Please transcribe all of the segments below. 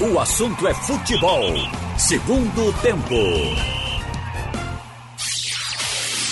O assunto é futebol. Segundo tempo.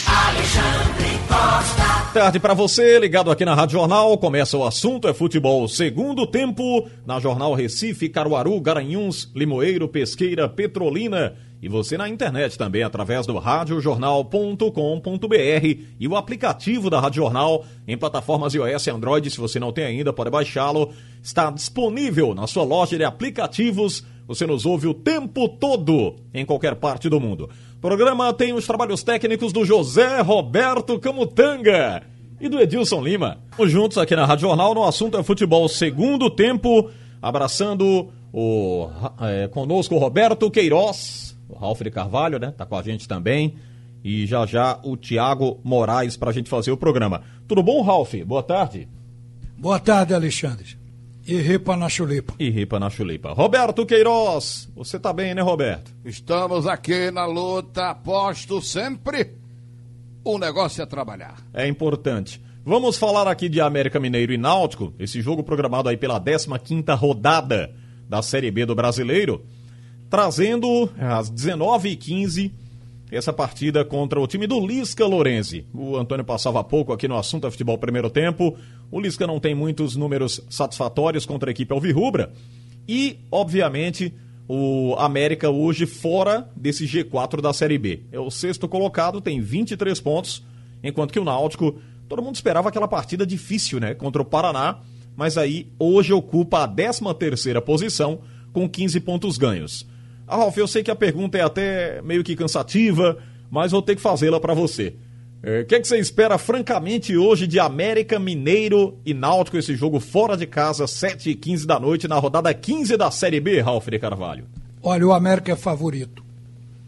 Alexandre Costa. Tarde para você, ligado aqui na Rádio Jornal. Começa o assunto é futebol. Segundo tempo na Jornal Recife, Caruaru, Garanhuns, Limoeiro, Pesqueira, Petrolina e você na internet também através do radiojornal.com.br e o aplicativo da Rádio Jornal em plataformas iOS e Android. Se você não tem ainda, pode baixá-lo. Está disponível na sua loja de aplicativos. Você nos ouve o tempo todo em qualquer parte do mundo. O programa tem os trabalhos técnicos do José Roberto Camutanga e do Edilson Lima. Estamos juntos aqui na Rádio Jornal no assunto é futebol segundo tempo, abraçando o é, conosco Roberto Queiroz, o Ralf de Carvalho, né? Tá com a gente também. E já já o Tiago Moraes para a gente fazer o programa. Tudo bom, Ralf? Boa tarde. Boa tarde, Alexandre. E ripa na chulipa. E ripa na chulipa. Roberto Queiroz, você tá bem, né, Roberto? Estamos aqui na luta, aposto sempre. O negócio é trabalhar. É importante. Vamos falar aqui de América Mineiro e Náutico, esse jogo programado aí pela 15ª rodada da Série B do Brasileiro trazendo às 19h15 essa partida contra o time do Lisca Lorenzi. O Antônio passava pouco aqui no assunto futebol primeiro tempo. O Lisca não tem muitos números satisfatórios contra a equipe Alvirrubra. E, obviamente, o América hoje fora desse G4 da Série B. É o sexto colocado, tem 23 pontos, enquanto que o Náutico, todo mundo esperava aquela partida difícil, né, contra o Paraná, mas aí hoje ocupa a 13 terceira posição com 15 pontos ganhos. Ah, Ralf, eu sei que a pergunta é até meio que cansativa, mas vou ter que fazê-la para você. É, o é, que, é que você espera, francamente, hoje de América, Mineiro e Náutico, esse jogo fora de casa, 7 e 15 da noite, na rodada 15 da Série B, Ralf de Carvalho? Olha, o América é favorito,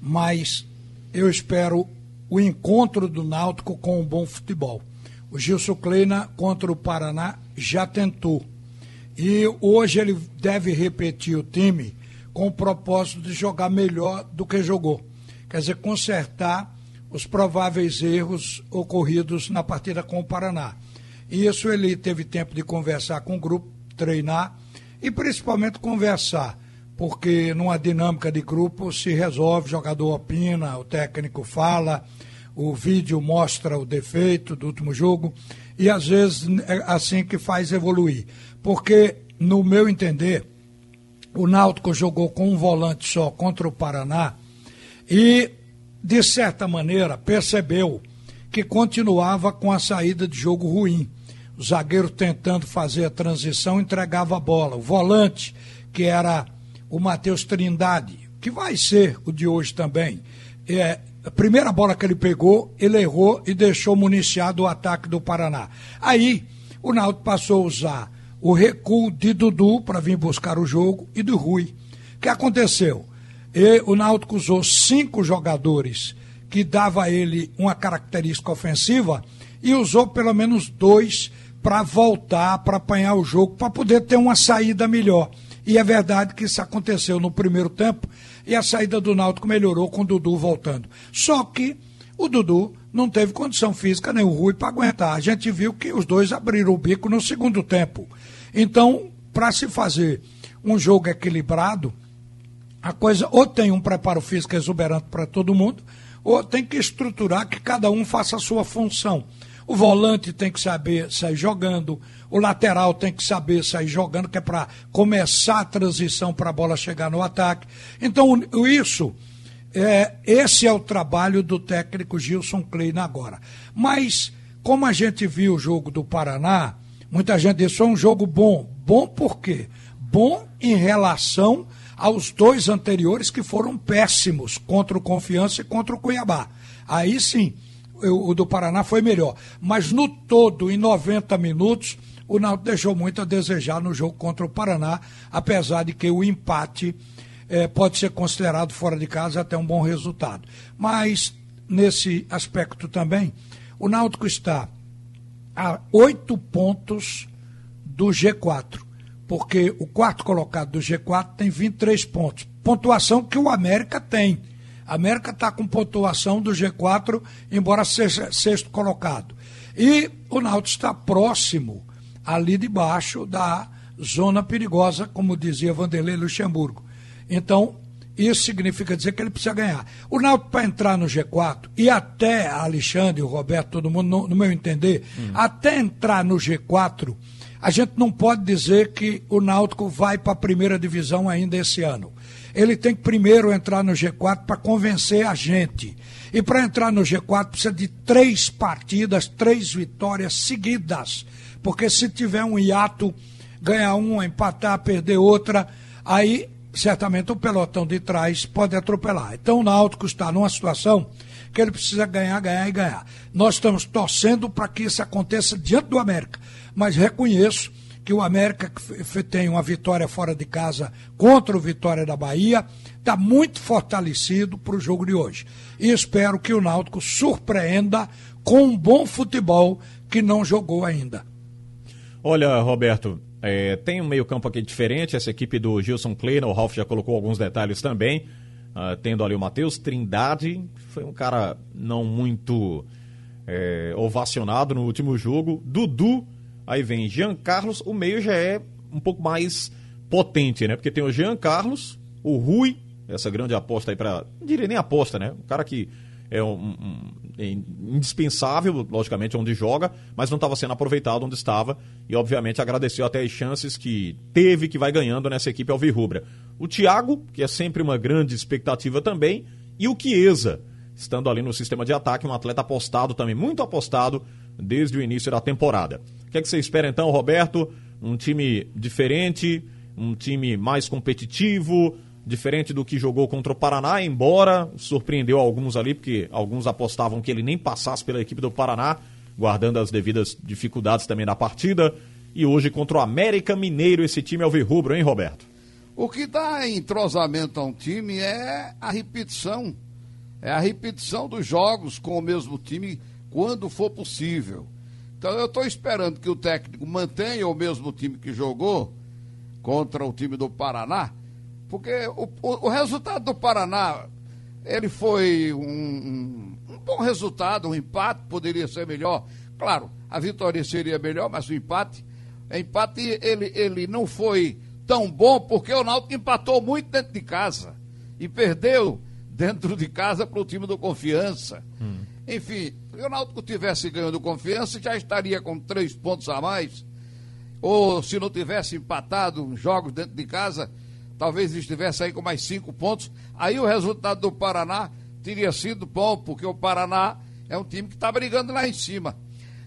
mas eu espero o encontro do Náutico com um bom futebol. O Gilson Kleina contra o Paraná já tentou. E hoje ele deve repetir o time com o propósito de jogar melhor do que jogou. Quer dizer, consertar os prováveis erros ocorridos na partida com o Paraná. E isso ele teve tempo de conversar com o grupo, treinar e principalmente conversar, porque numa dinâmica de grupo se resolve, o jogador opina, o técnico fala, o vídeo mostra o defeito do último jogo e às vezes é assim que faz evoluir. Porque, no meu entender, o Náutico jogou com um volante só contra o Paraná e, de certa maneira, percebeu que continuava com a saída de jogo ruim. O zagueiro tentando fazer a transição entregava a bola. O volante, que era o Matheus Trindade, que vai ser o de hoje também, é, a primeira bola que ele pegou, ele errou e deixou municiado o ataque do Paraná. Aí, o Náutico passou a usar o recuo de Dudu para vir buscar o jogo e do Rui. O que aconteceu? E o Náutico usou cinco jogadores que dava a ele uma característica ofensiva e usou pelo menos dois para voltar, para apanhar o jogo, para poder ter uma saída melhor. E é verdade que isso aconteceu no primeiro tempo e a saída do Náutico melhorou com o Dudu voltando. Só que o Dudu não teve condição física nem o Rui para aguentar. A gente viu que os dois abriram o bico no segundo tempo. Então, para se fazer um jogo equilibrado, a coisa ou tem um preparo físico exuberante para todo mundo, ou tem que estruturar que cada um faça a sua função. O volante tem que saber sair jogando, o lateral tem que saber sair jogando, que é para começar a transição para a bola chegar no ataque. Então, isso, é, esse é o trabalho do técnico Gilson Kleina agora. Mas, como a gente viu o jogo do Paraná, Muita gente disse, foi um jogo bom. Bom por quê? Bom em relação aos dois anteriores que foram péssimos, contra o Confiança e contra o Cuiabá. Aí sim, o, do Paraná foi melhor. Mas no todo, em 90 minutos, o Náutico deixou muito a desejar no jogo contra o Paraná, apesar de que o empate eh, pode ser considerado fora de casa até um bom resultado. Mas, nesse aspecto também, o Náutico está a oito pontos do G4, porque o quarto colocado do G4 tem 23 pontos. Pontuação que o América tem. A América está com pontuação do G4, embora seja sexto colocado. E o Náutico está próximo, ali debaixo da, zona perigosa, como dizia Vanderlei Luxemburgo. Então, isso significa dizer que ele precisa ganhar. O Náutico para entrar no G4 e até Alexandre, o Roberto, todo mundo, no, no meu entender, hum. até entrar no G4, a gente não pode dizer que o Náutico vai para a primeira divisão ainda esse ano. Ele tem que primeiro entrar no G4 para convencer a gente. E para entrar no G4 precisa de três partidas, três vitórias seguidas. Porque se tiver um hiato, ganhar uma, empatar, perder outra, aí certamente o pelotão de trás pode atropelar. Então o Náutico está numa situação que ele precisa ganhar, ganhar e ganhar. Nós estamos torcendo para que isso aconteça diante do América mas reconheço que o América tem uma vitória fora de casa contra o Vitória da Bahia, está muito fortalecido para o jogo de hoje. E espero que o Náutico surpreenda com um bom futebol que não jogou ainda. Olha, Roberto, é, tem um meio-campo aqui diferente. Essa equipe do Gilson Kleina, o Ralf já colocou alguns detalhes também. Uh, tendo ali o Matheus Trindade, foi um cara não muito é, ovacionado no último jogo. Dudu Aí vem Jean Carlos, o meio já é um pouco mais potente, né? Porque tem o Jean Carlos, o Rui, essa grande aposta aí para, não diria nem aposta, né? O cara que é um, um é indispensável, logicamente, onde joga, mas não estava sendo aproveitado onde estava e, obviamente, agradeceu até as chances que teve, que vai ganhando nessa equipe alvirrubra. O Thiago, que é sempre uma grande expectativa também, e o Chiesa, estando ali no sistema de ataque, um atleta apostado também, muito apostado desde o início da temporada. O que, é que você espera então, Roberto? Um time diferente, um time mais competitivo, diferente do que jogou contra o Paraná, embora surpreendeu alguns ali, porque alguns apostavam que ele nem passasse pela equipe do Paraná, guardando as devidas dificuldades também na partida. E hoje contra o América Mineiro, esse time é o Verrubro, hein, Roberto? O que dá entrosamento a um time é a repetição. É a repetição dos jogos com o mesmo time quando for possível. Então eu estou esperando que o técnico mantenha o mesmo time que jogou contra o time do Paraná, porque o, o, o resultado do Paraná ele foi um, um, bom resultado, um empate poderia ser melhor. Claro, a vitória seria melhor, mas o empate, o empate ele, ele não foi tão bom porque o Náutico empatou muito dentro de casa e perdeu dentro de casa para o time do Confiança. Hum. Enfim, se o Náutico tivesse ganhando confiança, já estaria com três pontos a mais. Ou se não tivesse empatado jogos dentro de casa, talvez estivesse aí com mais cinco pontos. Aí o resultado do Paraná teria sido bom, porque o Paraná é um time que está brigando lá em cima.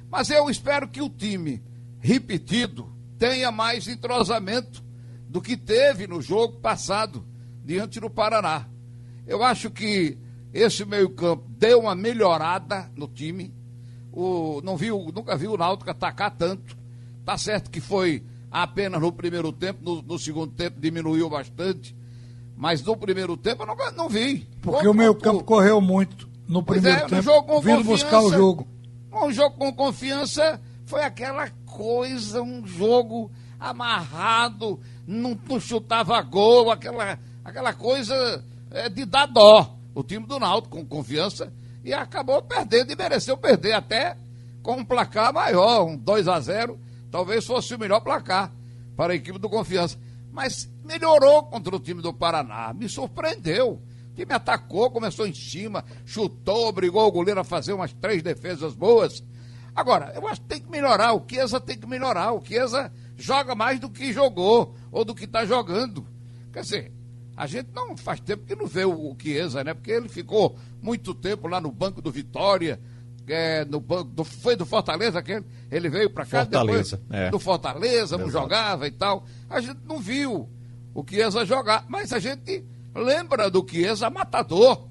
Mas eu espero que o time repetido tenha mais entrosamento do que teve no jogo passado diante do Paraná. Eu acho que esse meio-campo deu uma melhorada no time. O, não viu, nunca viu o Náutico atacar tanto. Tá certo que foi apenas no primeiro tempo, no, no segundo tempo diminuiu bastante. Mas no primeiro tempo eu não, não vi. Porque o meio-campo correu muito no primeiro é, tempo. No jogo com vindo buscar o jogo. Um jogo com confiança foi aquela coisa, um jogo amarrado, não, não chutava gol, aquela, aquela coisa é, de dar dó o time do Náutico com confiança e acabou perdendo e mereceu perder até com um placar maior, um 2 a 0 talvez fosse o melhor placar para a equipe do Confiança. Mas melhorou contra o time do Paraná, me surpreendeu. O time atacou, começou em cima, chutou, obrigou o goleiro a fazer umas três defesas boas. Agora, eu acho que tem que melhorar, o Chiesa tem que melhorar. O Chiesa joga mais do que jogou ou do que está jogando. Quer dizer, a gente não faz tempo que não vê o, o Chiesa, né? Porque ele ficou muito tempo lá no banco do Vitória, é, no banco foi do Fortaleza que ele, ele veio para cá Fortaleza, depois é. do Fortaleza, não jogava e tal. A gente não viu o Chiesa jogar, mas a gente lembra do Chiesa matador.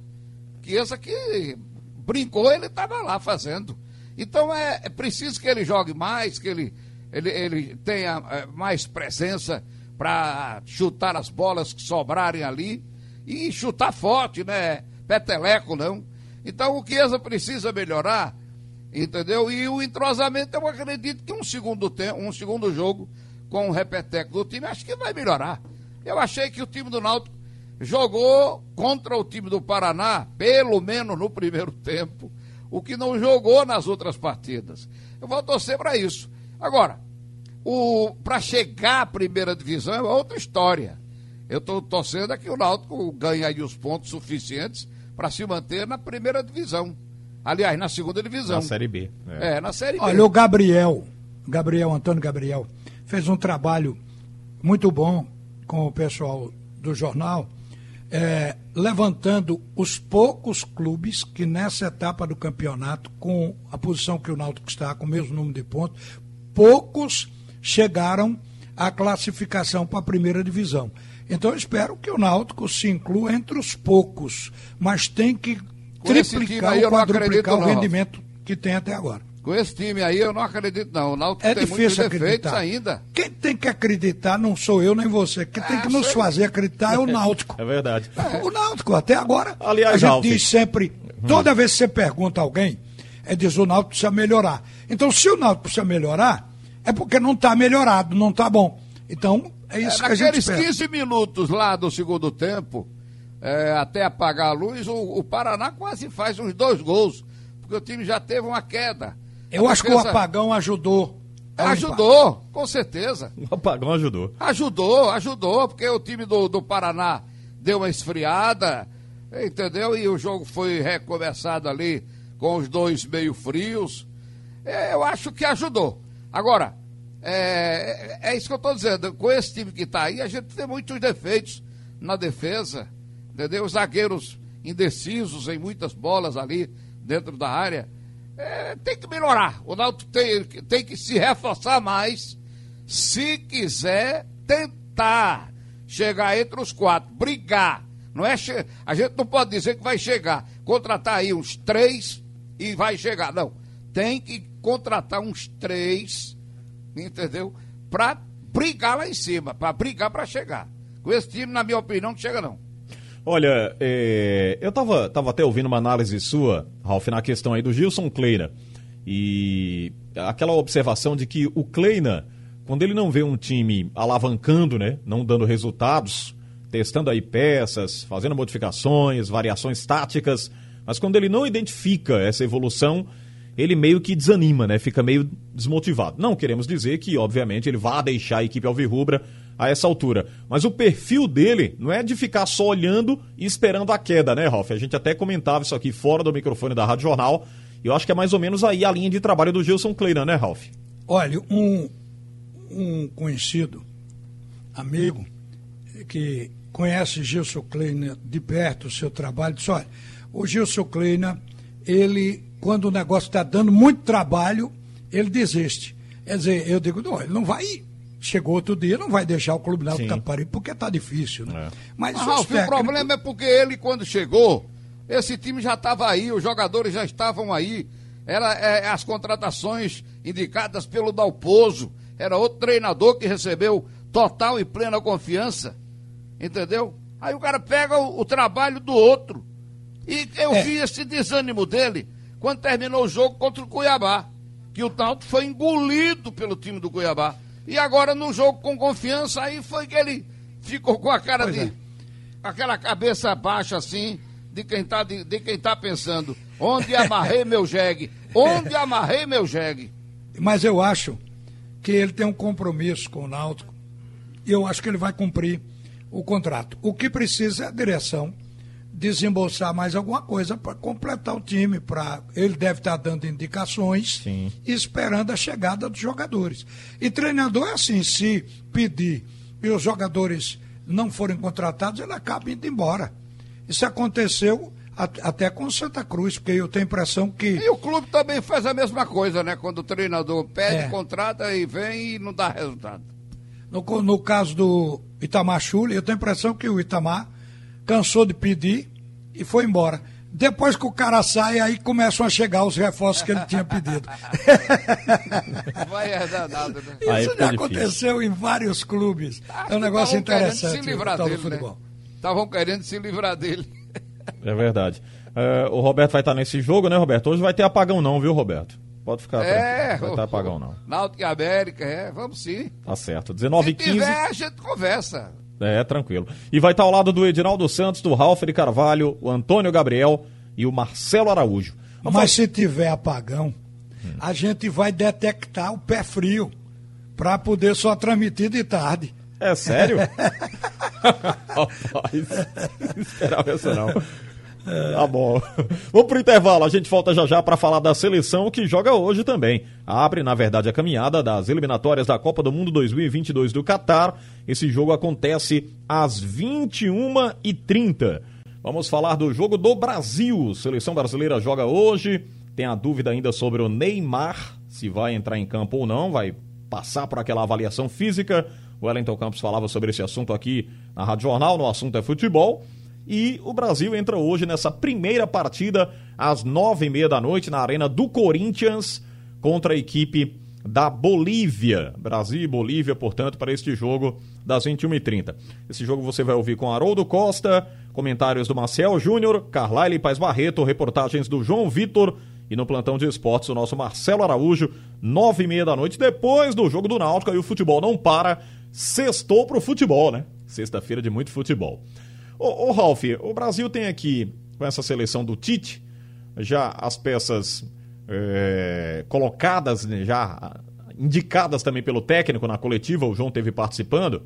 Chiesa que brincou, ele estava lá fazendo. Então é, é, preciso que ele jogue mais, que ele, ele, ele tenha é, mais presença para chutar as bolas que sobrarem ali e chutar forte, né? Peteleco não. Então o Chiesa precisa melhorar, entendeu? E o entrosamento, eu acredito que um segundo tempo, um segundo jogo com o repeteco do time, acho que vai melhorar. Eu achei que o time do Náutico jogou contra o time do Paraná, pelo menos no primeiro tempo, o que não jogou nas outras partidas. Eu vou torcer para isso. Agora, para chegar à primeira divisão é outra história. Eu estou torcendo é que o Náutico ganhe aí os pontos suficientes para se manter na primeira divisão. Aliás, na segunda divisão. Na Série B. É, é na Série B. Olha, o Gabriel, Gabriel, Antônio Gabriel, fez um trabalho muito bom com o pessoal do jornal, é, levantando os poucos clubes que nessa etapa do campeonato, com a posição que o Náutico está, com o mesmo número de pontos, poucos chegaram à classificação para a primeira divisão. Então eu espero que o Náutico se inclua entre os poucos, mas tem que triplicar ou quadruplicar o rendimento que tem até agora. Com esse time aí eu não acredito não. O Náutico é tem muitos defeitos ainda. Quem tem que acreditar não sou eu nem você. Quem tem é, que nos sei. fazer acreditar é o Náutico. É verdade. É. O Náutico, até agora, Aliás, a gente diz sempre, toda vez que você pergunta a alguém, é diz o Náutico precisa melhorar. Então se o Náutico precisa melhorar, é porque não está melhorado, não está bom. Então, é isso é, que a gente espera. Naqueles 15 minutos lá do segundo tempo, é, até apagar a luz, o, o Paraná quase faz uns dois gols, porque o time já teve uma queda. Eu acho que o apagão ajudou. Ajudou, com certeza. O apagão ajudou. Ajudou, ajudou, porque o time do, do Paraná deu uma esfriada, entendeu? E o jogo foi recomeçado ali com os dois meio frios. É, eu acho que ajudou. Agora, é, é, isso que eu estou dizendo. Com esse time que está aí, a gente tem muitos defeitos na defesa, entendeu? Os zagueiros indecisos em muitas bolas ali dentro da área é, tem que melhorar. O Náutico tem, tem que se reforçar mais se quiser tentar chegar entre os quatro, brigar. Não é che... A gente não pode dizer que vai chegar, contratar aí uns três e vai chegar. Não. Tem que contratar uns três, entendeu? Para brigar lá em cima, para brigar para chegar. Com esse time, na minha opinião, não chega não. Olha, é, eu tava, tava até ouvindo uma análise sua, Ralf, na questão aí do Gilson Kleina. E aquela observação de que o Kleina, quando ele não vê um time alavancando, né, não dando resultados, testando aí peças, fazendo modificações, variações táticas, mas quando ele não identifica essa evolução, ele meio que desanima, né? Fica meio desmotivado. Não queremos dizer que, obviamente, ele vá deixar a equipe alvirrubra a essa altura. Mas o perfil dele não é de ficar só olhando e esperando a queda, né, Ralf? A gente até comentava isso aqui fora do microfone da Rádio Jornal. E eu acho que é mais ou menos aí a linha de trabalho do Gilson Kleina, né, Ralf? Olha, um, um conhecido, amigo, que conhece Gilson Kleina de perto, o seu trabalho, disse, olha, o Gilson Kleina, ele, quando o negócio está dando muito trabalho, ele desiste. Quer dizer, eu digo, não, ele não vai chegou outro dia, não vai deixar o Clube Náutico Caparibe porque está difícil, né? É. Mas, Mas Ralf, técnicos... o problema é porque ele, quando chegou, esse time já estava aí, os jogadores já estavam aí. Era é, as contratações indicadas pelo Dalpozo. Era outro treinador que recebeu total e plena confiança. Entendeu? Aí o cara pega o, o trabalho do outro. E eu é. vi esse desânimo dele quando terminou o jogo contra o Cuiabá. Que o Náutico foi engolido pelo time do Cuiabá. E agora no jogo com confiança, aí foi que ele ficou com a cara pois de. É. aquela cabeça baixa assim, de quem tá, de, de quem tá pensando. Onde amarrei meu jegue? Onde amarrei meu jegue? Mas eu acho que ele tem um compromisso com o Náutico. E eu acho que ele vai cumprir o contrato. O que precisa é a direção desembolsar mais alguma coisa para completar o time. Pra, ele deve estar tá dando indicações Sim. e esperando a chegada dos jogadores. E treinador é assim, se pedir e os jogadores não forem contratados, ele acaba indo embora. Isso aconteceu até com Santa Cruz, porque eu tenho a impressão que. E o clube também faz a mesma coisa, né? Quando o treinador pede, é. contrata e vem e não dá resultado. No, no caso do Itamar Chuli, eu tenho a impressão que o Itamar cansou de pedir e foi embora. Depois que o cara sai, aí começam a chegar os reforços que ele tinha pedido. Vai é danado, né? Isso já aconteceu em vários clubes. Acho é um negócio interessante. Se livrar dele, futebol. Estavam né? querendo se livrar dele. É verdade. É, o Roberto vai estar nesse jogo, né, Roberto? Hoje vai ter apagão não, viu, Roberto? Pode ficar. É, vai ter apagão não. Náutico e América, é, vamos sim. Tá certo. 19 h 15 tiver, a gente conversa. É, tranquilo. E vai estar ao lado do Edinaldo Santos, do Ralf de Carvalho, o Antônio Gabriel e o Marcelo Araújo. Mas se tiver apagão, hum. a gente vai detectar o pé frio. Para poder só transmitir de tarde. É sério? Rapaz, não esperava isso não. Tá bom. Vamos pro intervalo. A gente volta já já para falar da seleção que joga hoje também. Abre, na verdade, a caminhada das eliminatórias da Copa do Mundo 2022 do Catar. Esse jogo acontece às 21h30. Vamos falar do jogo do Brasil. Seleção brasileira joga hoje. Tem a dúvida ainda sobre o Neymar, se vai entrar em campo ou não, vai passar por aquela avaliação física. O Wellington Campos falava sobre esse assunto aqui na Rádio Jornal, no assunto é futebol. E o Brasil entra hoje nessa primeira partida às nove e meia da noite na Arena do Corinthians contra a equipe da Bolívia. Brasil e Bolívia, portanto, para este jogo das 21h30. Esse jogo você vai ouvir com Haroldo Costa, comentários do Marcel Júnior, Carlyle Paz Barreto, reportagens do João Vitor e no plantão de esportes o nosso Marcelo Araújo, nove e meia da noite, depois do jogo do Náutico, e o futebol não para, sextou pro futebol, né? Sexta-feira de muito futebol. Ô, ô Ralf, o Brasil tem aqui, com essa seleção do Tite, já as peças é, colocadas, né, já indicadas também pelo técnico na coletiva, o João teve participando.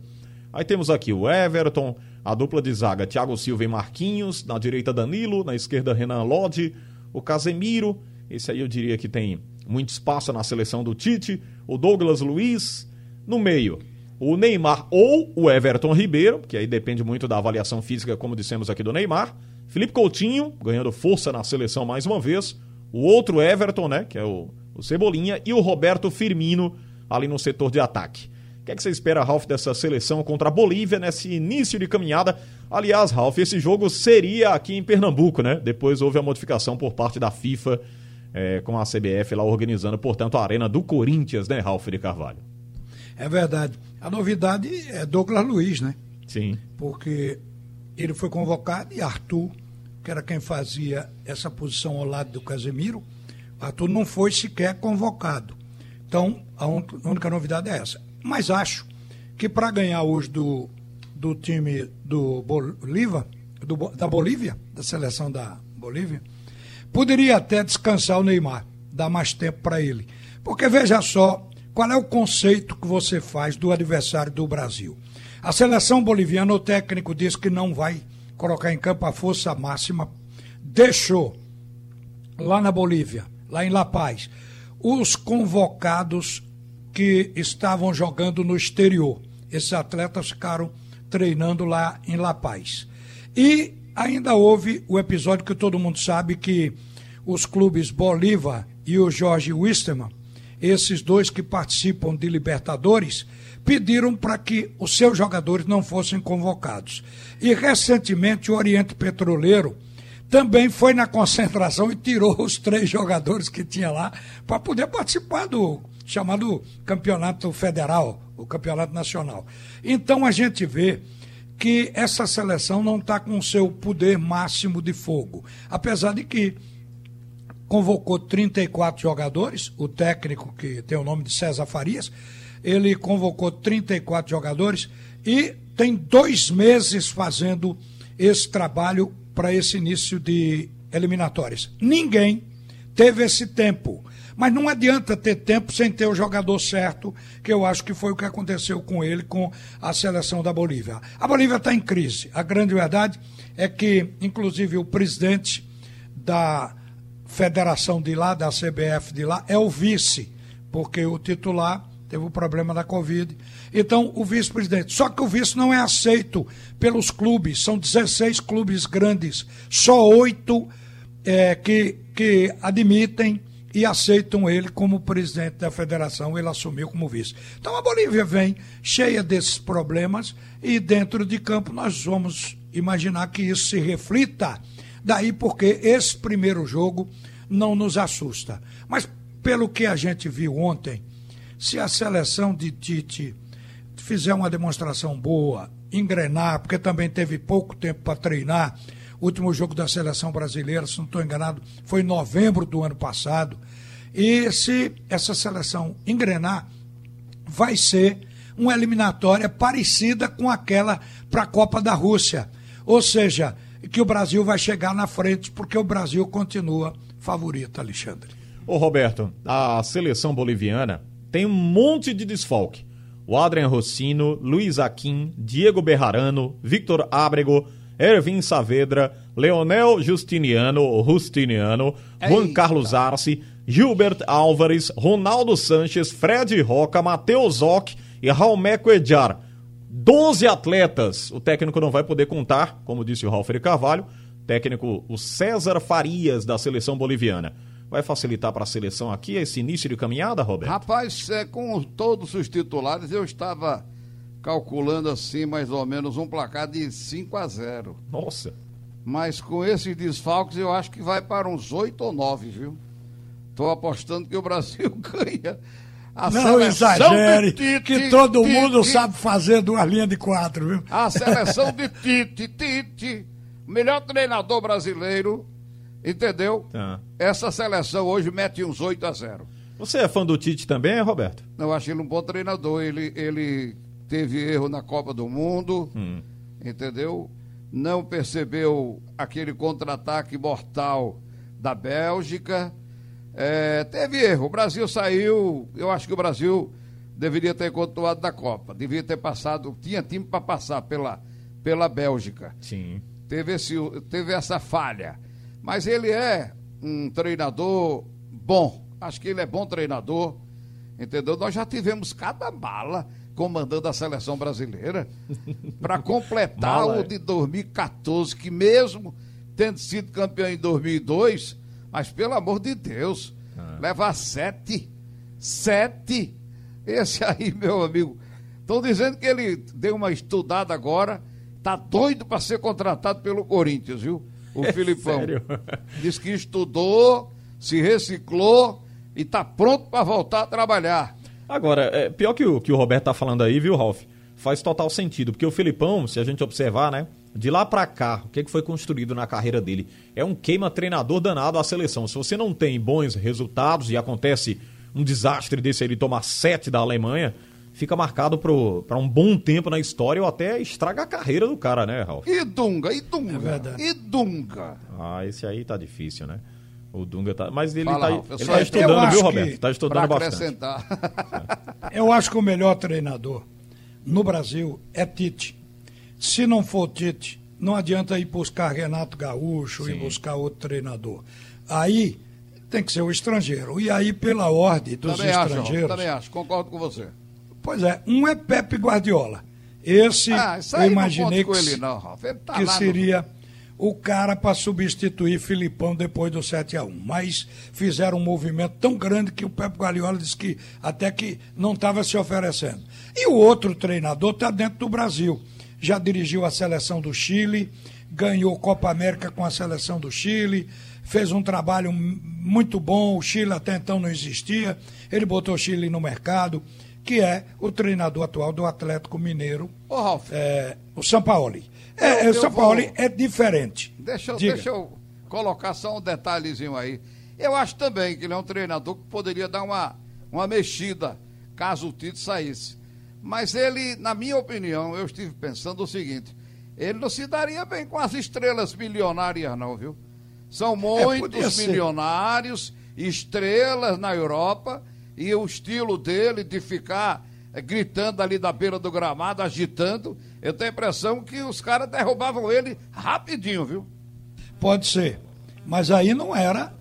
Aí temos aqui o Everton, a dupla de zaga Thiago Silva e Marquinhos, na direita Danilo, na esquerda Renan Lodge, o Casemiro, esse aí eu diria que tem muito espaço na seleção do Tite, o Douglas Luiz, no meio, o Neymar ou o Everton Ribeiro, que aí depende muito da avaliação física, como dissemos aqui do Neymar, Felipe Coutinho, ganhando força na seleção mais uma vez, o outro Everton, né, que é o, o Cebolinha, e o Roberto Firmino ali no setor de ataque. O que, é que você espera, Ralf, dessa seleção contra a Bolívia nesse início de caminhada? Aliás, Ralf, esse jogo seria aqui em Pernambuco, né? Depois houve a modificação por parte da FIFA é, com a CBF lá organizando, portanto, a Arena do Corinthians, né, Ralf de Carvalho? É verdade. A novidade é Douglas Luiz, né? Sim. Porque ele foi convocado e Arthur que era quem fazia essa posição ao lado do Casemiro, Arthur não foi sequer convocado. Então, a única novidade é essa. Mas acho que para ganhar hoje do, do time do Bolívia, do, da Bolívia, da seleção da Bolívia, poderia até descansar o Neymar, dar mais tempo para ele. Porque veja só, qual é o conceito que você faz do adversário do Brasil? A seleção boliviana, o técnico diz que não vai colocar em campo a força máxima, deixou lá na Bolívia, lá em La Paz, os convocados que estavam jogando no exterior. Esses atletas ficaram treinando lá em La Paz. E ainda houve o episódio que todo mundo sabe que os clubes Bolívar e o Jorge Wisterman, esses dois que participam de Libertadores, pediram para que os seus jogadores não fossem convocados. E recentemente o Oriente Petroleiro também foi na concentração e tirou os três jogadores que tinha lá para poder participar do chamado campeonato federal, o campeonato nacional. Então a gente vê que essa seleção não está com o seu poder máximo de fogo. Apesar de que convocou 34 jogadores, o técnico que tem o nome de César Farias, ele convocou 34 jogadores e tem dois meses fazendo esse trabalho para esse início de eliminatórias. Ninguém teve esse tempo. Mas não adianta ter tempo sem ter o jogador certo, que eu acho que foi o que aconteceu com ele, com a seleção da Bolívia. A Bolívia está em crise. A grande verdade é que, inclusive, o presidente da federação de lá, da CBF de lá, é o vice, porque o titular teve o problema da Covid. Então, o vice-presidente. Só que o vice não é aceito pelos clubes, são 16 clubes grandes, só oito é, que, que admitem e aceitam ele como presidente da federação, ele assumiu como vice. Então a Bolívia vem cheia desses problemas e dentro de campo nós vamos imaginar que isso se reflita. Daí porque esse primeiro jogo não nos assusta. Mas pelo que a gente viu ontem, se a seleção de Tite fizer uma demonstração boa, engrenar, porque também teve pouco tempo para treinar, o último jogo da seleção brasileira, se não estou enganado, foi em novembro do ano passado. E se essa seleção engrenar, vai ser uma eliminatória parecida com aquela para a Copa da Rússia. Ou seja, que o Brasil vai chegar na frente, porque o Brasil continua favorito, Alexandre. Ô Roberto, a seleção boliviana tem um monte de desfalque. o Adrian Rossino, Luiz Aquim, Diego Berrarano, Victor Ábrego, Ervin Saavedra, Leonel Justiniano, Justiniano, Juan Eita. Carlos Arce, Gilbert Álvares, Ronaldo Sanches, Fred Roca, Matheus Ock e Raumeco Edjar. 12 atletas. O técnico não vai poder contar, como disse o Ralf de Carvalho, técnico o César Farias da seleção boliviana. Vai facilitar para a seleção aqui esse início de caminhada, Roberto? Rapaz, é, com todos os titulares, eu estava calculando assim, mais ou menos, um placar de 5 a 0. Nossa. Mas com esses desfalques, eu acho que vai para uns 8 ou 9, viu? Estou apostando que o Brasil ganha. A Não seleção exagere, de Tite, que todo Tite, mundo sabe fazer duas linhas de quatro, viu? A seleção de Tite, Tite, melhor treinador brasileiro, entendeu? Tá. Essa seleção hoje mete uns 8 a 0. Você é fã do Tite também, Roberto? Eu acho ele um bom treinador. Ele, ele teve erro na Copa do Mundo, Hum. entendeu? Não percebeu aquele contra-ataque mortal da Bélgica. É, teve erro. O Brasil saiu. Eu acho que o Brasil deveria ter continuado da Copa. Devia ter passado. Tinha time para passar pela, pela Bélgica Sim. teve, esse, teve essa falha. Mas ele é um treinador bom. Acho que ele é bom treinador. Entendeu? Nós já tivemos cada bala comandando a seleção brasileira para completar Mala, o é. de 2014, que mesmo tendo sido campeão em 2002, mas pelo amor de Deus, Ah. levar sete, sete. Esse aí, meu amigo, estão dizendo que ele deu uma estudada agora, tá doido para ser contratado pelo Corinthians, viu? O É Filipão. sério? Diz que estudou, se reciclou e tá pronto para voltar a trabalhar. Agora, é, pior que o que o Roberto tá falando aí, viu, Ralf? Faz total sentido, porque o Felipão, se a gente observar, né? De lá pra cá, o que, que foi construído na carreira dele? É um queima-treinador danado à seleção. Se você não tem bons resultados e acontece um desastre desse ele tomar sete da Alemanha, fica marcado pra um bom tempo na história ou até estraga a carreira do cara, né, Ralf? E Dunga, e Dunga, É e Dunga. Ah, esse aí tá difícil, né? O Dunga tá. Mas ele Fala, tá, Ralf, ele tá estudando, acho viu, que Roberto? Tá Para estudando bastante. acrescentar. Eu acho que o melhor treinador no Brasil é Tite. Se não for Tite, não adianta ir buscar Renato Gaúcho e buscar outro treinador. Aí tem que ser o estrangeiro. E aí, pela ordem dos também acho, estrangeiros. também acho, concordo com você. Pois é, um é Pepe Guardiola. Esse Ah, eu imaginei que, ele. Ele tá que lá no- seria o cara para substituir Filipão depois do 7 a 1 Mas fizeram um movimento tão grande que o Pepe Guardiola disse que até que não estava se oferecendo. E o outro treinador está dentro do Brasil. Já dirigiu a seleção do Chile, ganhou Copa América com a seleção do Chile, fez um trabalho muito bom. O Chile até então não existia. Ele botou o Chile no mercado, que é o treinador atual do Atlético Mineiro, Ô, Ralf, é, o Sampaoli. É, é, o Sampaoli vou- é diferente. Deixa, eu- deixa eu colocar só um detalhezinho aí. Eu acho também que ele é um treinador que poderia dar uma, uma mexida caso o Tite saísse. Mas ele, na minha opinião, eu estive pensando o seguinte: ele não se daria bem com as estrelas milionárias, não, viu? São podia muitos ser. milionários, estrelas na Europa, e o estilo dele de ficar eh, gritando ali da beira do gramado, agitando, eu tenho a impressão que os caras derrubavam ele rapidinho, viu? Pode ser. Mas aí não era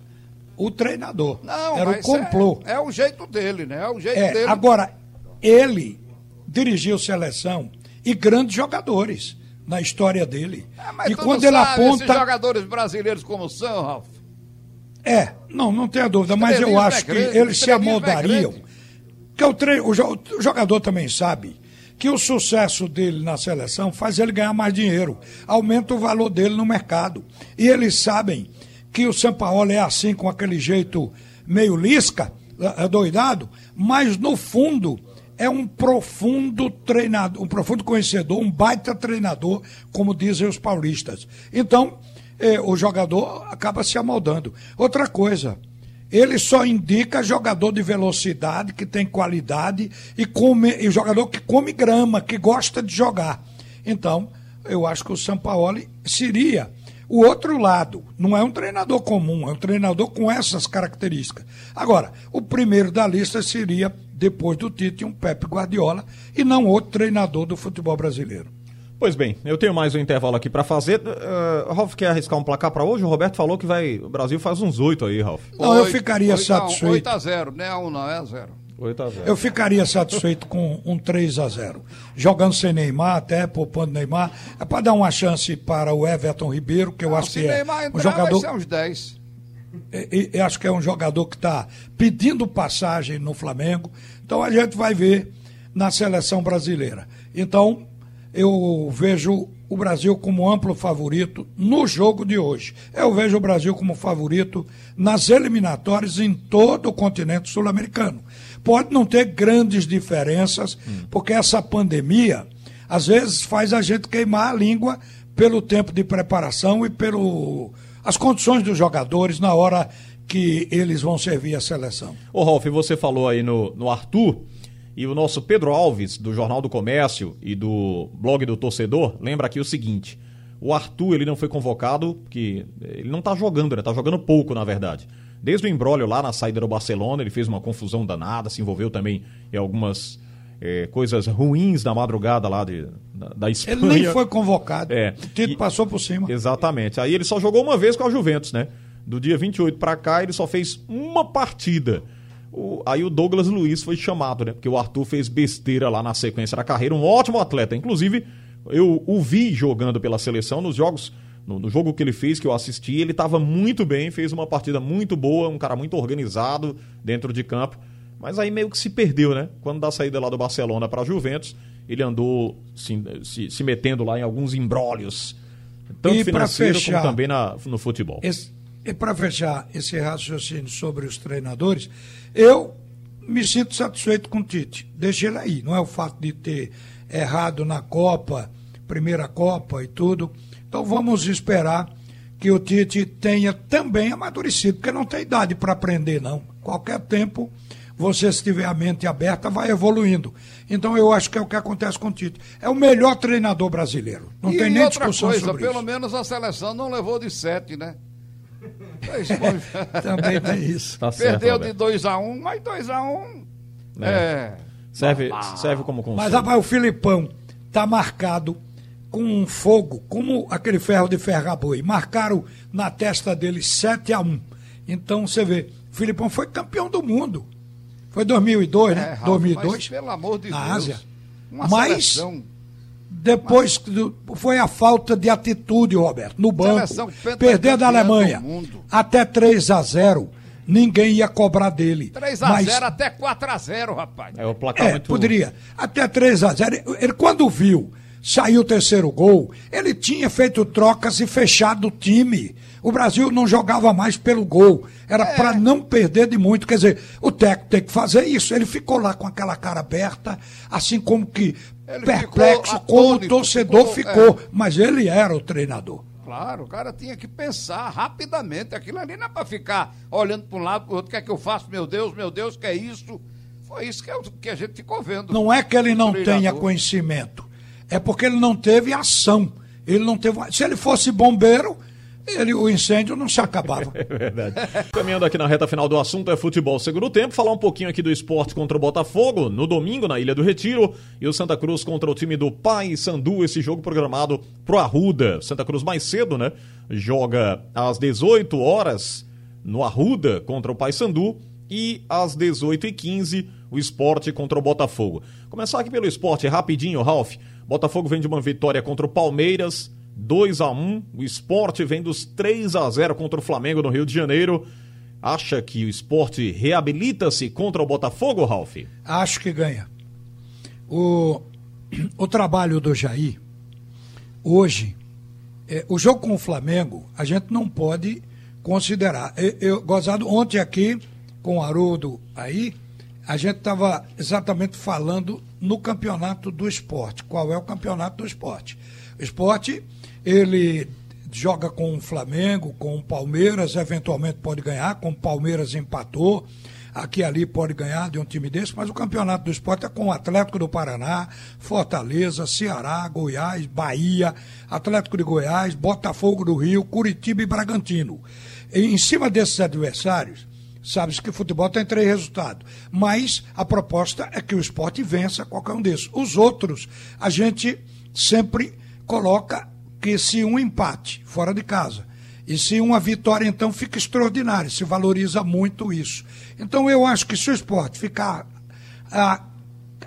o treinador. Não, era o mas complô. É, é o jeito dele, né? É o jeito É, dele. agora, ele dirigiu seleção e grandes jogadores na história dele. É, e quando ele sabe Esses aponta. jogadores brasileiros como são, Ralf. É, não, não tenha dúvida, mas eu é acho que eles se é amoldariam. que o, tre... o jo- o jogador também sabe que o sucesso dele na seleção faz ele ganhar mais dinheiro, aumenta o valor dele no mercado. E eles sabem que o Sampaoli é assim, com aquele jeito meio lisca, é doidado, mas no fundo é um profundo treinador, um profundo conhecedor, um baita treinador, como dizem os paulistas. Então, eh, o jogador acaba se amoldando. Outra coisa, ele só indica jogador de velocidade, que tem qualidade, e, come, e jogador que come grama, que gosta de jogar. Então, eu acho que o Sampaoli seria o outro lado. Não é um treinador comum, é um treinador com essas características. Agora, o primeiro da lista seria, depois do Tite, um Pepe Guardiola e não outro treinador do futebol brasileiro. Pois bem, eu tenho mais um intervalo aqui para fazer. Uh, Ralf quer arriscar um placar para hoje? O Roberto falou que vai. O Brasil faz uns oito aí, Ralf. Não, eu ficaria 8, satisfeito. 8 a 0, não é 1 não, é 0. 8 a 0. Eu ficaria satisfeito com um 3 a 0. Jogando sem Neymar, até poupando Neymar, é para dar uma chance para o Everton Ribeiro, que eu não, acho que é entrar, um jogador vai ser uns 10. Eu acho que é um jogador que está pedindo passagem no Flamengo. Então a gente vai ver na seleção brasileira. Então, eu vejo o Brasil como amplo favorito no jogo de hoje. Eu vejo o Brasil como favorito nas eliminatórias em todo o continente sul-americano. Pode não ter grandes diferenças, hum. porque essa pandemia às vezes faz a gente queimar a língua pelo tempo de preparação e pelo as condições dos jogadores na hora que eles vão servir a seleção. Ô Ralf, você falou aí no, no Arthur, e o nosso Pedro Alves, do Jornal do Comércio e do blog do Torcedor, lembra aqui o seguinte: o Arthur ele não foi convocado, porque ele não tá jogando, né? Tá jogando pouco, na verdade. Desde o embrólio lá na saída do Barcelona, ele fez uma confusão danada, se envolveu também em algumas é, coisas ruins na madrugada lá de, da, da Espanha. Ele nem foi convocado. É. O Tito e, passou por cima. Exatamente. Aí ele só jogou uma vez com a Juventus, né? Do dia 28 para cá, ele só fez uma partida. O, aí o Douglas Luiz foi chamado, né? Porque o Arthur fez besteira lá na sequência da carreira, um ótimo atleta. Inclusive, eu o vi jogando pela seleção nos jogos. No, no jogo que ele fez, que eu assisti, ele estava muito bem, fez uma partida muito boa, um cara muito organizado dentro de campo. Mas aí meio que se perdeu, né? Quando da saída lá do Barcelona para a Juventus, ele andou se, se, se, metendo lá em alguns embrólios, tanto e financeiro fechar, como também na, no futebol. Esse, e para fechar esse raciocínio sobre os treinadores, eu me sinto satisfeito com o Tite. Deixa ele aí. Não é o fato de ter errado na Copa, primeira Copa e tudo. Então vamos esperar que o Tite tenha também amadurecido, porque não tem idade para aprender, não. Qualquer tempo, você, se tiver a mente aberta, vai evoluindo. Então eu acho que é o que acontece com o Tite. É o melhor treinador brasileiro. Não e tem nem outra discussão coisa, sobre pelo isso. menos a seleção não levou de sete, né? Também tem isso. Tá certo, Perdeu de 2x1, um, mas 2x1 um, é. é. Serve, serve como conselho. Mas rapaz, o Filipão tá marcado com um fogo, como aquele ferro de ferraboi. Marcaram na testa dele 7 a 1 Então você vê, o Filipão foi campeão do mundo. Foi 2002, né? é, né? Ralf, 2002. Mas, pelo amor de na Deus. Ásia. Uma mas seleção depois foi a falta de atitude, Roberto, no banco. Perder da Alemanha até 3 a 0 ninguém ia cobrar dele. 3 a mas... 0 até 4 a 0 rapaz. É o placar é, muito... poderia. Até 3 a 0 Ele, quando viu saiu o terceiro gol, ele tinha feito trocas e fechado o time. O Brasil não jogava mais pelo gol. Era é. para não perder de muito. Quer dizer, o técnico tem que fazer isso. Ele ficou lá com aquela cara aberta, assim como que ele perplexo como o torcedor ficou, ficou é. mas ele era o treinador. Claro, o cara tinha que pensar rapidamente. Aquilo ali não é para ficar olhando para um lado para o outro. O que é que eu faço? Meu Deus, meu Deus, que é isso? Foi isso que, é que a gente ficou vendo. Não é que ele não tenha conhecimento, é porque ele não teve ação. Ele não teve. Se ele fosse bombeiro, ele, o incêndio não se acabava. É verdade. Caminhando aqui na reta final do assunto é futebol segundo tempo, falar um pouquinho aqui do esporte contra o Botafogo, no domingo na Ilha do Retiro, e o Santa Cruz contra o time do Pai Sandu, esse jogo programado pro Arruda. Santa Cruz mais cedo, né? Joga às 18 horas no Arruda contra o Pai Sandu e às 18h15 o esporte contra o Botafogo. Começar aqui pelo esporte rapidinho, Ralf. Botafogo vem de uma vitória contra o Palmeiras 2 a 1 O esporte vem dos 3 a 0 contra o Flamengo no Rio de Janeiro. Acha que o esporte reabilita-se contra o Botafogo, Ralf? Acho que ganha. O, o trabalho do Jair, hoje, é, o jogo com o Flamengo, a gente não pode considerar. Eu, eu gozado ontem aqui com o Haroldo aí, a gente estava exatamente falando no campeonato do esporte. Qual é o campeonato do esporte? O esporte ele joga com o Flamengo, com o Palmeiras, eventualmente pode ganhar, com o Palmeiras empatou. aqui e ali pode ganhar de um time desse, mas o campeonato do esporte é com o Atlético do Paraná, Fortaleza, Ceará, Goiás, Bahia, Atlético de Goiás, Botafogo do Rio, Curitiba e Bragantino. E, em cima desses adversários, sabe-se que futebol tem três resultados, mas a proposta é que o esporte vença qualquer um desses. Os outros, a gente sempre coloca que se um empate fora de casa e se uma vitória, então, fica extraordinário, se valoriza muito isso. Então, eu acho que se o esporte ficar ah,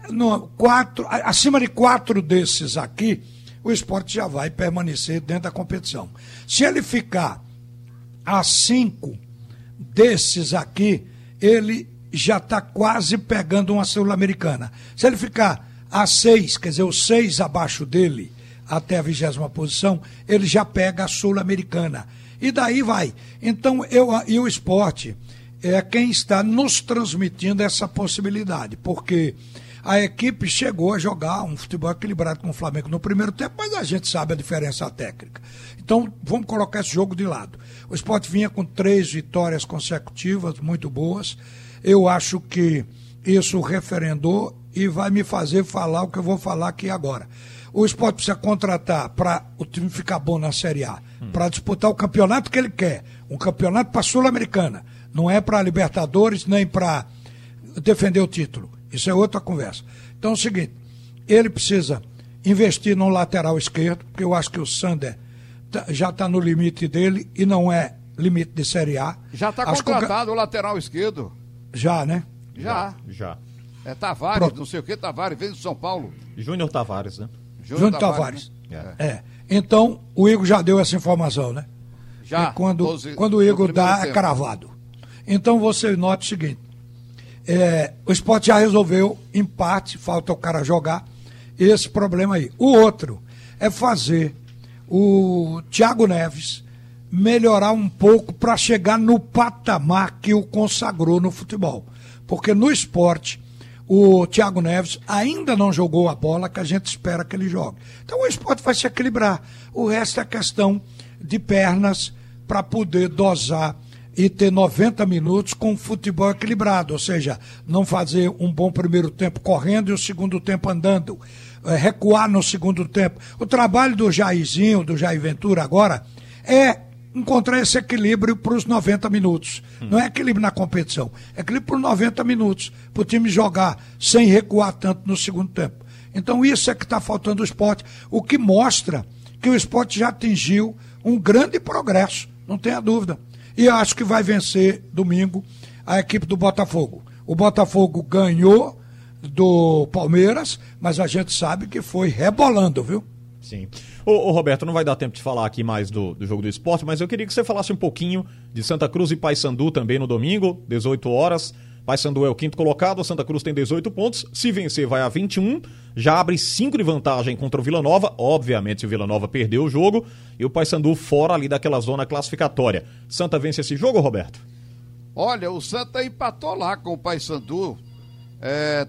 no, quatro, acima de quatro desses aqui, o esporte já vai permanecer dentro da competição. Se ele ficar a cinco desses aqui, ele já está quase pegando uma Sul-Americana. Se ele ficar a seis, quer dizer, os seis abaixo dele, até a vigésima posição, ele já pega a Sul-Americana. E daí vai. Então, eu, e o esporte é quem está nos transmitindo essa possibilidade, porque a equipe chegou a jogar um futebol equilibrado com o Flamengo no primeiro tempo, mas a gente sabe a diferença técnica. Então, vamos colocar esse jogo de lado. O esporte vinha com três vitórias consecutivas, muito boas. Eu acho que isso referendou e vai me fazer falar o que eu vou falar aqui agora. O esporte precisa contratar para o time ficar bom na Série A, hum. para disputar o campeonato que ele quer, um campeonato para a Sul-Americana. Não é para Libertadores nem para defender o título. Isso é outra conversa. Então é o seguinte: ele precisa investir no lateral esquerdo, porque eu acho que o Sander tá, já está no limite dele e não é limite de Série A. Já está contratado o... o lateral esquerdo. Já, né? Já. Já. É Tavares, Pronto. não sei o que, Tavares, vem do São Paulo. Júnior Tavares, né? Júnior Tavares. Tavares. Né? É. é. Então, o Igor já deu essa informação, né? Já. E quando, 12, quando o Igor dá, é tempo. é cravado. Então, você note o seguinte: é, o esporte já resolveu, em parte, falta o cara jogar, esse problema aí. O outro é fazer o Thiago Neves melhorar um pouco para chegar no patamar que o consagrou no futebol. Porque no esporte o Thiago Neves ainda não jogou a bola que a gente espera que ele jogue. Então o esporte vai se equilibrar. O resto é questão de pernas para poder dosar e ter 90 minutos com futebol equilibrado, ou seja, não fazer um bom primeiro tempo correndo e o segundo tempo andando, é, recuar no segundo tempo. O trabalho do Jairzinho, do Jair Ventura agora, é encontrar esse equilíbrio para os 90 minutos. Hum. Não é equilíbrio na competição, é equilíbrio para os 90 minutos, para o time jogar sem recuar tanto no segundo tempo. Então isso é que está faltando o esporte, o que mostra que o esporte já atingiu um grande progresso, não tenha dúvida. E acho que vai vencer domingo a equipe do Botafogo. O Botafogo ganhou do Palmeiras, mas a gente sabe que foi rebolando, viu? Sim. Ô, ô, Roberto, não vai dar tempo de falar aqui mais do, do jogo do esporte, mas eu queria que você falasse um pouquinho de Santa Cruz e Paysandu também no domingo, 18 horas. Paysandu é o quinto colocado, Santa Cruz tem 18 pontos. Se vencer, vai a 21. Já abre 5 de vantagem contra o Vila Nova. Obviamente, o Vila Nova perdeu o jogo. E o Paysandu fora ali daquela zona classificatória. Santa vence esse jogo, Roberto? Olha, o Santa empatou lá com o Paysandu. É,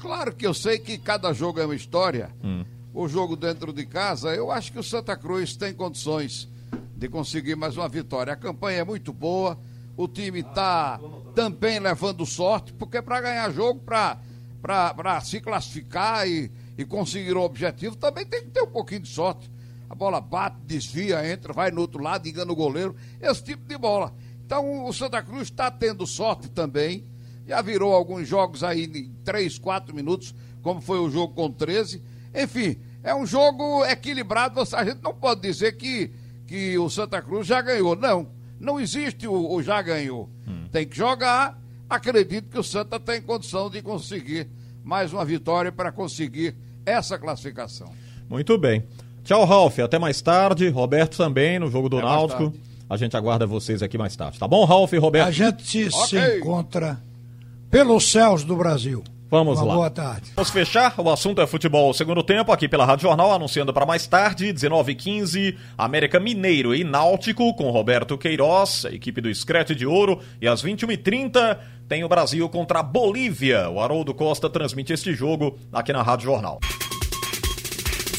claro que eu sei que cada jogo é uma história. Hum o jogo dentro de casa, eu acho que o Santa Cruz tem condições de conseguir mais uma vitória. A campanha é muito boa, o time está também levando sorte, porque para ganhar jogo, para se classificar e, e conseguir o objetivo, também tem que ter um pouquinho de sorte. A bola bate, desvia, entra, vai no outro lado, engana o goleiro, esse tipo de bola. Então o Santa Cruz está tendo sorte também. Já virou alguns jogos aí em 3, 4 minutos, como foi o jogo com 13 enfim, é um jogo equilibrado. A gente não pode dizer que, que o Santa Cruz já ganhou. Não, não existe o, o já ganhou. Hum. Tem que jogar. Acredito que o Santa tem condição de conseguir mais uma vitória para conseguir essa classificação. Muito bem. Tchau, Ralf. Até mais tarde. Roberto também no jogo do Até Náutico. A gente aguarda vocês aqui mais tarde. Tá bom, Ralf e Roberto? A gente okay. se encontra pelos céus do Brasil. Vamos Uma lá. Boa tarde. Vamos fechar. O assunto é futebol segundo tempo aqui pela Rádio Jornal, anunciando para mais tarde, 19h15, América Mineiro e Náutico com Roberto Queiroz, a equipe do Screte de Ouro. E às 21h30 tem o Brasil contra a Bolívia. O Haroldo Costa transmite este jogo aqui na Rádio Jornal.